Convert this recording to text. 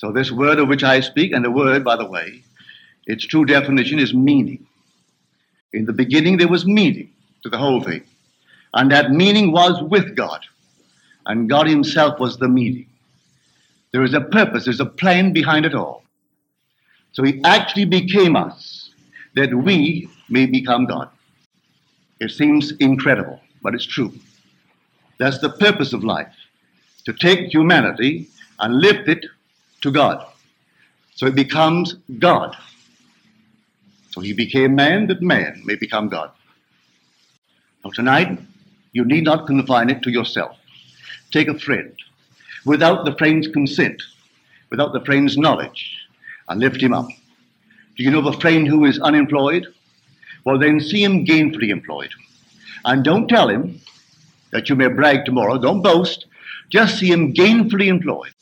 So, this word of which I speak, and the word, by the way, its true definition is meaning. In the beginning, there was meaning to the whole thing, and that meaning was with God, and God Himself was the meaning. There is a purpose, there's a plan behind it all. So He actually became us that we may become God. It seems incredible, but it's true. That's the purpose of life to take humanity and lift it to God. So it becomes God. So he became man that man may become God. Now, tonight, you need not confine it to yourself. Take a friend without the friend's consent, without the friend's knowledge, and lift him up. Do you know of a friend who is unemployed? Well, then see him gainfully employed. And don't tell him that you may brag tomorrow. Don't boast. Just see him gainfully employed.